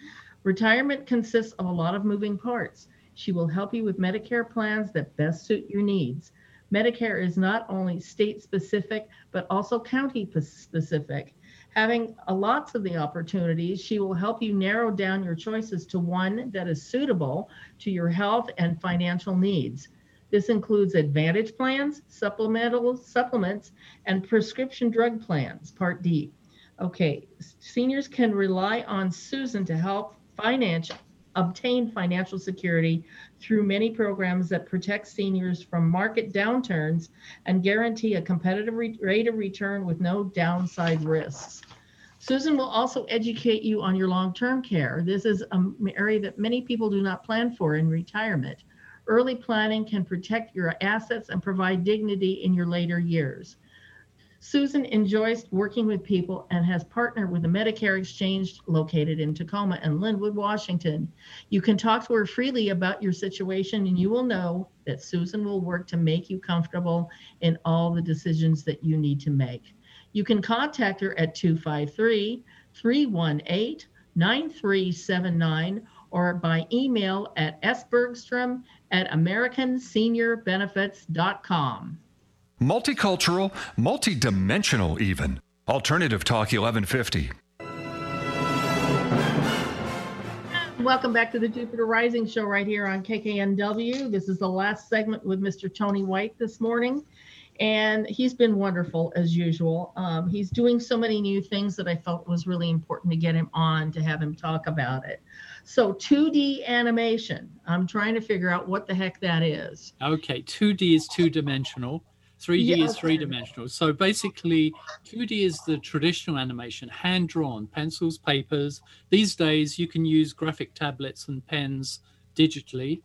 Retirement consists of a lot of moving parts. She will help you with Medicare plans that best suit your needs. Medicare is not only state specific, but also county specific. Having a lots of the opportunities, she will help you narrow down your choices to one that is suitable to your health and financial needs. This includes advantage plans, supplemental supplements, and prescription drug plans, Part D. Okay, seniors can rely on Susan to help finance obtain financial security through many programs that protect seniors from market downturns and guarantee a competitive re- rate of return with no downside risks. Susan will also educate you on your long term care. This is an area that many people do not plan for in retirement. Early planning can protect your assets and provide dignity in your later years. Susan enjoys working with people and has partnered with the Medicare Exchange located in Tacoma and Lynnwood, Washington. You can talk to her freely about your situation, and you will know that Susan will work to make you comfortable in all the decisions that you need to make. You can contact her at 253 318 9379 or by email at sbergstrom at americanseniorbenefits.com. Multicultural, multidimensional, even. Alternative Talk 1150. Welcome back to the Jupiter Rising Show right here on KKNW. This is the last segment with Mr. Tony White this morning, and he's been wonderful as usual. Um, he's doing so many new things that I felt was really important to get him on to have him talk about it. So, 2D animation, I'm trying to figure out what the heck that is. Okay, 2D is two dimensional. 3D Yeah, is three dimensional. So basically, 2D is the traditional animation, hand drawn, pencils, papers. These days, you can use graphic tablets and pens digitally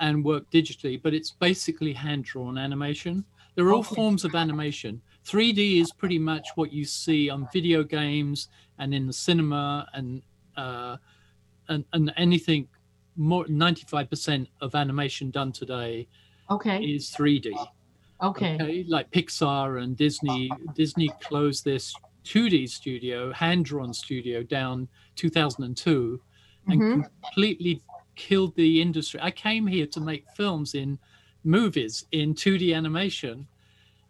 and work digitally, but it's basically hand drawn animation. They're all forms of animation. 3D is pretty much what you see on video games and in the cinema and uh, and, and anything more 95% of animation done today Okay. is 3D. Okay. Okay, like Pixar and Disney. Disney closed this 2D studio, hand drawn studio, down 2002, and Mhm. completely killed the industry. I came here to make films in movies in 2D animation.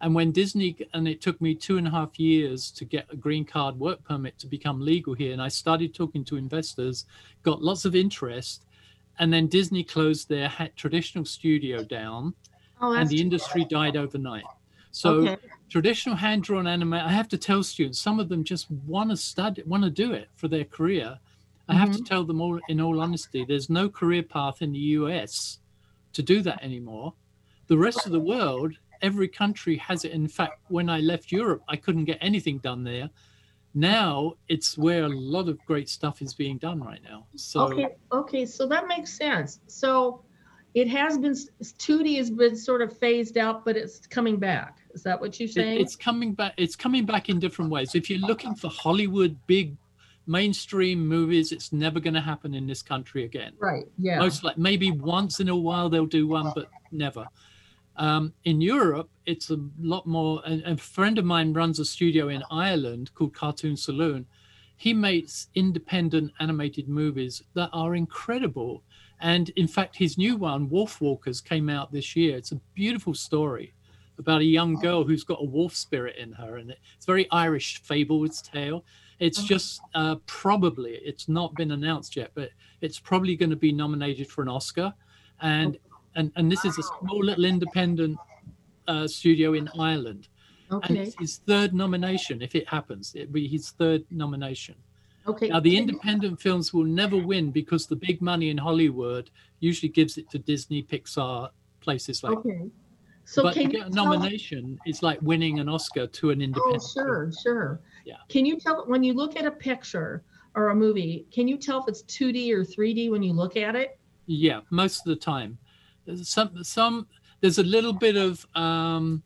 And when Disney, and it took me two and a half years to get a green card work permit to become legal here. And I started talking to investors, got lots of interest. And then Disney closed their traditional studio down Oh, and the industry bad. died overnight. So Okay. traditional hand drawn anime, I have to tell students, some of them just want to study, want to do it for their career. I have to Mhm. tell them all, in all honesty, there's no career path in the US to do that anymore. The rest of the world, every country has it. In fact, when I left Europe, I couldn't get anything done there. Now it's where a lot of great stuff is being done right now. So Okay, okay, so that makes sense. So it has been 2D has been sort of phased out, but it's coming back. Is that what you're It- saying? it's coming back it's coming back in different ways if you're looking for hollywood big mainstream movies it's never going to happen in this country again right. Yeah. most like maybe once in a while they'll do one but never um, in europe it's a lot more and a friend of mine runs a studio in ireland called cartoon saloon. He makes independent animated movies that are incredible. And in fact his new one Wolfwalkers came out this year. It's a beautiful story about a young girl who's got a wolf spirit in her and it's very irish fable's tale. It's just uh, probably it's not been announced yet but it's probably going to be nominated for an oscar. And and and this is a small little independent uh, studio in ireland and Okay. it's his third nomination if it happens it'll be his third nomination Okay. now the independent films will never win because the big money in hollywood usually gives it to disney pixar places like Okay. So but can get you a tell- nomination is like winning an oscar to an Oh, independent film. sure, sure. Yeah. Can you tell when you look at a picture or a movie, can you tell if it's 2D or 3D when you look at it? Yeah, most of the time. There's some some there's a little bit of um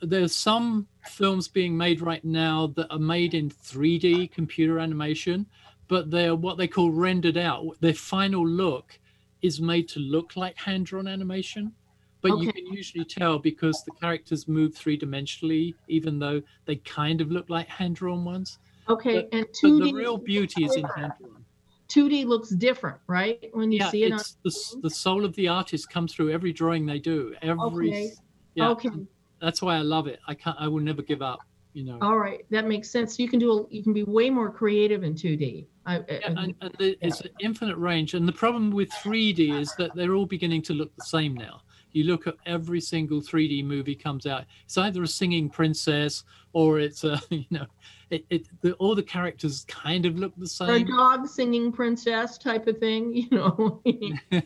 there's some films being made right now that are made in 3D computer animation, but they're what they call rendered out. Their final look is made to look like hand-drawn animation, but you can usually tell because the characters move three-dimensionally, even though they kind of look like hand-drawn ones. Okay, But- and 2D the real beauty is in hand-drawn. 2D looks different, right? When you yeah, see it on it's the, the soul of the artist comes through every drawing they do. Every Okay. yeah, Okay. that's why I love it. I can't. I will never give up. You know. All right, that makes sense. You can do a, you can be way more creative in 2D. I, I- Yeah, and, and the- it's an infinite range. And the problem with 3D is that they're all beginning to look the same now. You look at every single 3D movie comes out. It's either a singing princess or it's a *laughs* you know, it, it the, all the characters kind of look the or a same. dog singing princess type of thing, *laughs* you know. *laughs*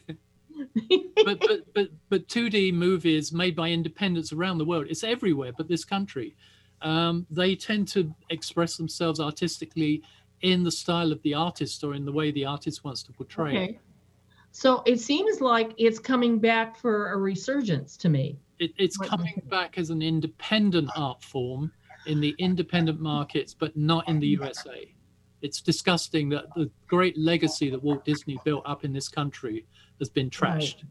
but but but but 2D movies made by independents around the world, it's everywhere but this country. Um, they tend to express themselves artistically in the style of the artist or in the way the artist wants to portray it. So it seems like it's coming back for a resurgence to me. it. It's What- coming back as an independent art form in the independent markets, but not in the USA. It's disgusting that the great legacy that Walt Disney built up in this country has been trashed.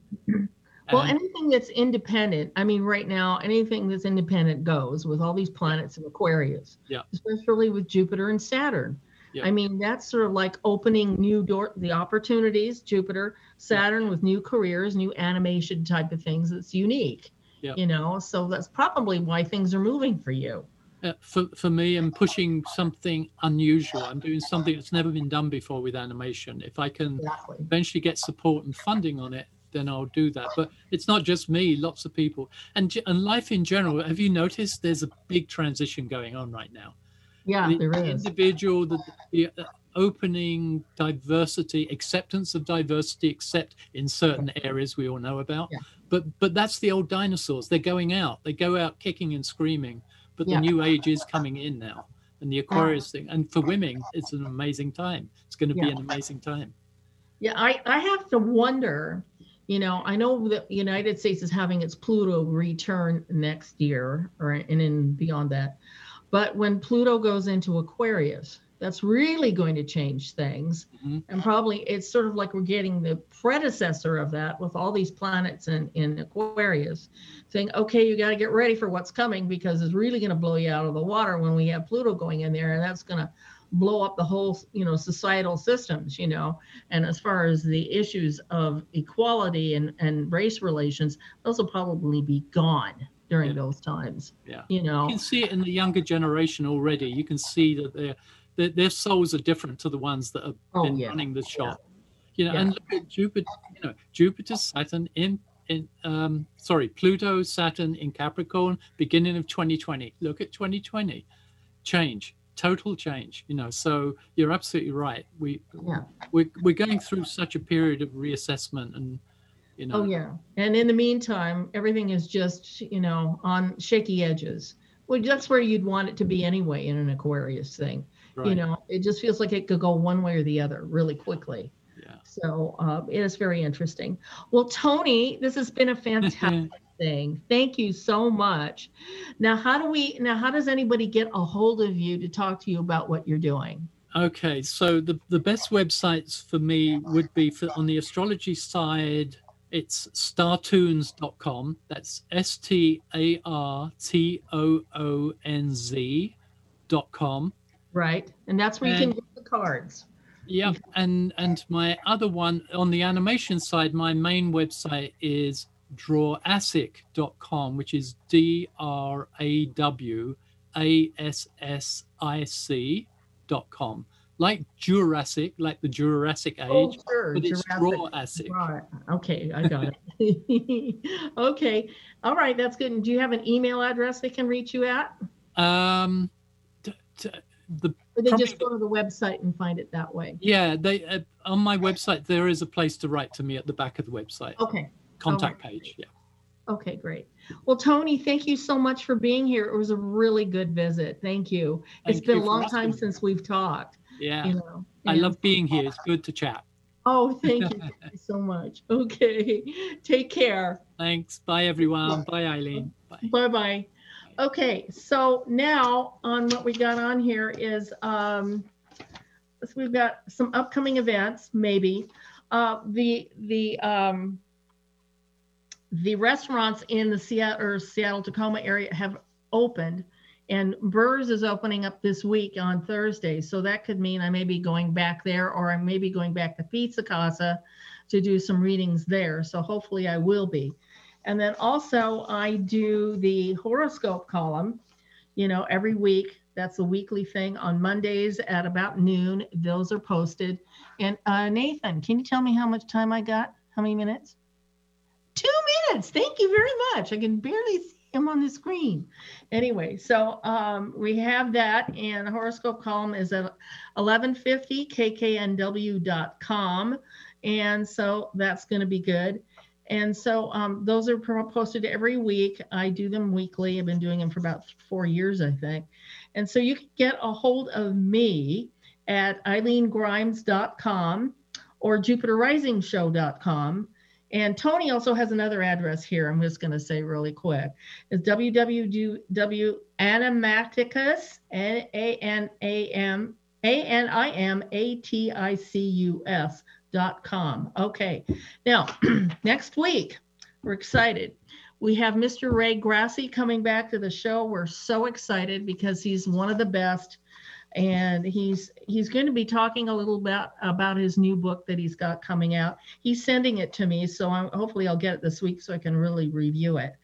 Well, And- anything that's independent, I mean, right now, anything that's independent goes with all these planets and Aquarius. Yeah. Especially with Jupiter and Saturn. Yeah. I mean, that's sort of like opening new door, the opportunities, Jupiter, Saturn with new careers, new animation type of things. That's unique. Yeah. You know, so that's probably why things are moving for you. Uh, for for me, I'm pushing something unusual. I'm doing something that's never been done before with animation. If I can Exactly. eventually get support and funding on it, then I'll do that. But it's not just me; lots of people, and and life in general. Have you noticed there's a big transition going on right now? Yeah, the, there the individual, the, the uh, opening diversity, acceptance of diversity, except in certain areas we all know about. Yeah. But but that's the old dinosaurs. They're going out. They go out kicking and screaming. But Yeah. the new age is coming in now, and the Aquarius thing. And for women, it's an amazing time. It's going to be an amazing time. Yeah, I, I have to wonder, you know, I know the United States is having its Pluto return next year or and then beyond that. But when Pluto goes into Aquarius, that's really going to change things. Mhm. And probably it's sort of like we're getting the predecessor of that with all these planets in, in Aquarius saying, okay, you got to get ready for what's coming because it's really going to blow you out of the water when we have Pluto going in there. And that's going to blow up the whole, you know, societal systems, you know. And as far as the issues of equality and, and race relations, those will probably be gone during Yeah. those times, Yeah. you know. You can see it in the younger generation already. You can see that their their, their souls are different to the ones that have Oh, been yeah. running the shop. You know, Yeah. and look at Jupiter. You know, Jupiter, Saturn in in um sorry, Pluto, Saturn in Capricorn, beginning of 2020. Look at 2020, change, total change. You know, so you're absolutely right. We Yeah. we're we're going through such a period of reassessment and. You know, Oh, yeah. And in the meantime, everything is just, you know, on shaky edges. Well, that's where you'd want it to be anyway in an Aquarius thing. You know, it just feels like it could go one way or the other really quickly. Yeah. So uh, it is very interesting. Well, Tony, this has been a fantastic *laughs* thing. Thank you so much. Now, how do we? Now, how does anybody get a hold of you to talk to you about what you're doing? Okay, so the, the best websites for me would be for on the astrology side, it's startoonz.com. That's S T A R T O O N Z dot com. Right, and that's where you can get the cards. Yeah, and and my other one on the animation side, my main website is drawassic.com, which is D R A W A S S I C dot com. Like Jurassic, like the Jurassic Age, Oh, sure. but it's Jurassic. Right. Okay, I got it. *laughs* okay. All right, that's good. And do you have an email address they can reach you at? Um, t- t- the Or they Probably just go to the website and find it that way? yeah, they uh, on my website there is a place to write to me at the back of the website, Okay. contact right. page. Yeah. Okay, great. Well, Tony, thank you so much for being here. It was a really good visit. Thank you. It's Thank been you a long time me. since we've talked. Yeah. You know. I love being here. It's good to chat. Oh, thank you. *laughs* Thank you so much. Okay. *laughs* Take care. Thanks. Bye, everyone. Bye, Eileen. Bye. Bye bye. Okay, so now on what we got on here is um, so we've got some upcoming events, maybe. Uh, the the um, the restaurants in the Seattle or Seattle Tacoma area have opened, and Burrs is opening up this week on Thursday. So that could mean I may be going back there, or I may be going back to Pizza Casa to do some readings there. So hopefully I will be. And then also I do the horoscope column, you know, every week. That's a weekly thing on Mondays at about noon. Those are posted. And uh, Nathan, can you tell me how much time I got? How many minutes? Two minutes. Thank you very much. I can barely see him on the screen. Anyway, so um, we have that, and horoscope column is at 1150 kknw.com. And so that's going to be good. And so um, those are posted every week. I do them weekly. I've been doing them for about four years, I think. And so you can get a hold of me at eileengrimes.com or jupiterrisingshow.com. And Tony also has another address here. I'm just going to say really quick. It's www.animaticus, A-N-A-M, A-N-I-M-A-T-I-C-U-S com. Okay. Now, next week, we're excited. We have Mr. Ray Grasse coming back to the show. We're so excited because he's one of the best and he's he's going to be talking a little bit about his new book that he's got coming out. He's sending it to me, so I'm, hopefully I'll get it this week so I can really review it.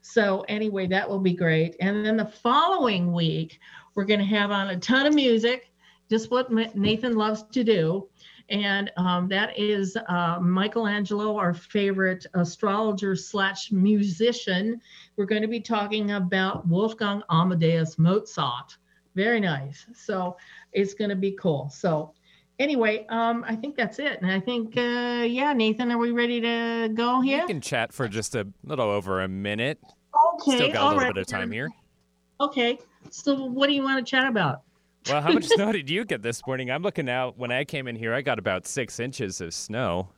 So anyway, that will be great. And then the following week, we're going to have on a ton of music, just what Nathan loves to do and um, that is uh, Michelangelo, our favorite astrologer slash musician. We're going to be talking about Wolfgang Amadeus Mozart. Very nice. So it's going to be cool. So anyway, um, I think that's it. And I think, uh, yeah, Nathan, are we ready to go here? We can chat for just a little over a minute. Okay. Still got a little right. bit of time here. Okay. So what do you want to chat about? Well, how much snow *laughs* did you get this morning? I'm looking out. When I came in here, I got about six inches of snow.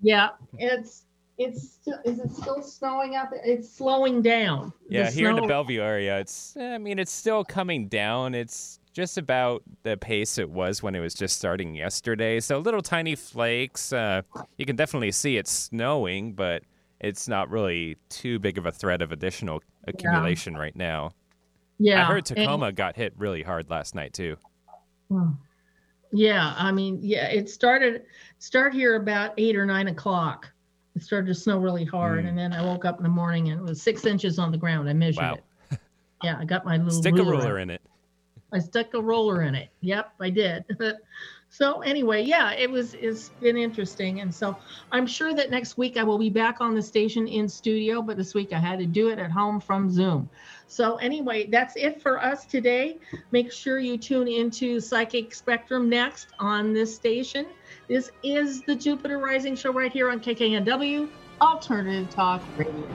Yeah, it's it's still, is it still snowing out there? It's slowing down. Yeah, here in the Bellevue area, it's I mean it's still coming down. It's just about the pace it was when it was just starting yesterday. So little tiny flakes. Uh, you can definitely see it's snowing, but it's not really too big of a threat of additional accumulation yeah. right now. Yeah. I heard Tacoma and, got hit really hard last night too. Hmm. Yeah, I mean, yeah, it started start here about eight or nine o'clock. It started to snow really hard, mm. and then I woke up in the morning and it was six inches on the ground. I measured wow. it. Yeah, I got my little stick ruler. a ruler in it. I stuck a roller in it. Yep, I did. *laughs* So anyway, yeah, it was it's been interesting, and so I'm sure that next week I will be back on the station in studio, but this week I had to do it at home from Zoom. So anyway, that's it for us today. Make sure you tune into Psychic Spectrum next on this station. This is the Jupiter Rising Show right here on KKNW Alternative Talk Radio.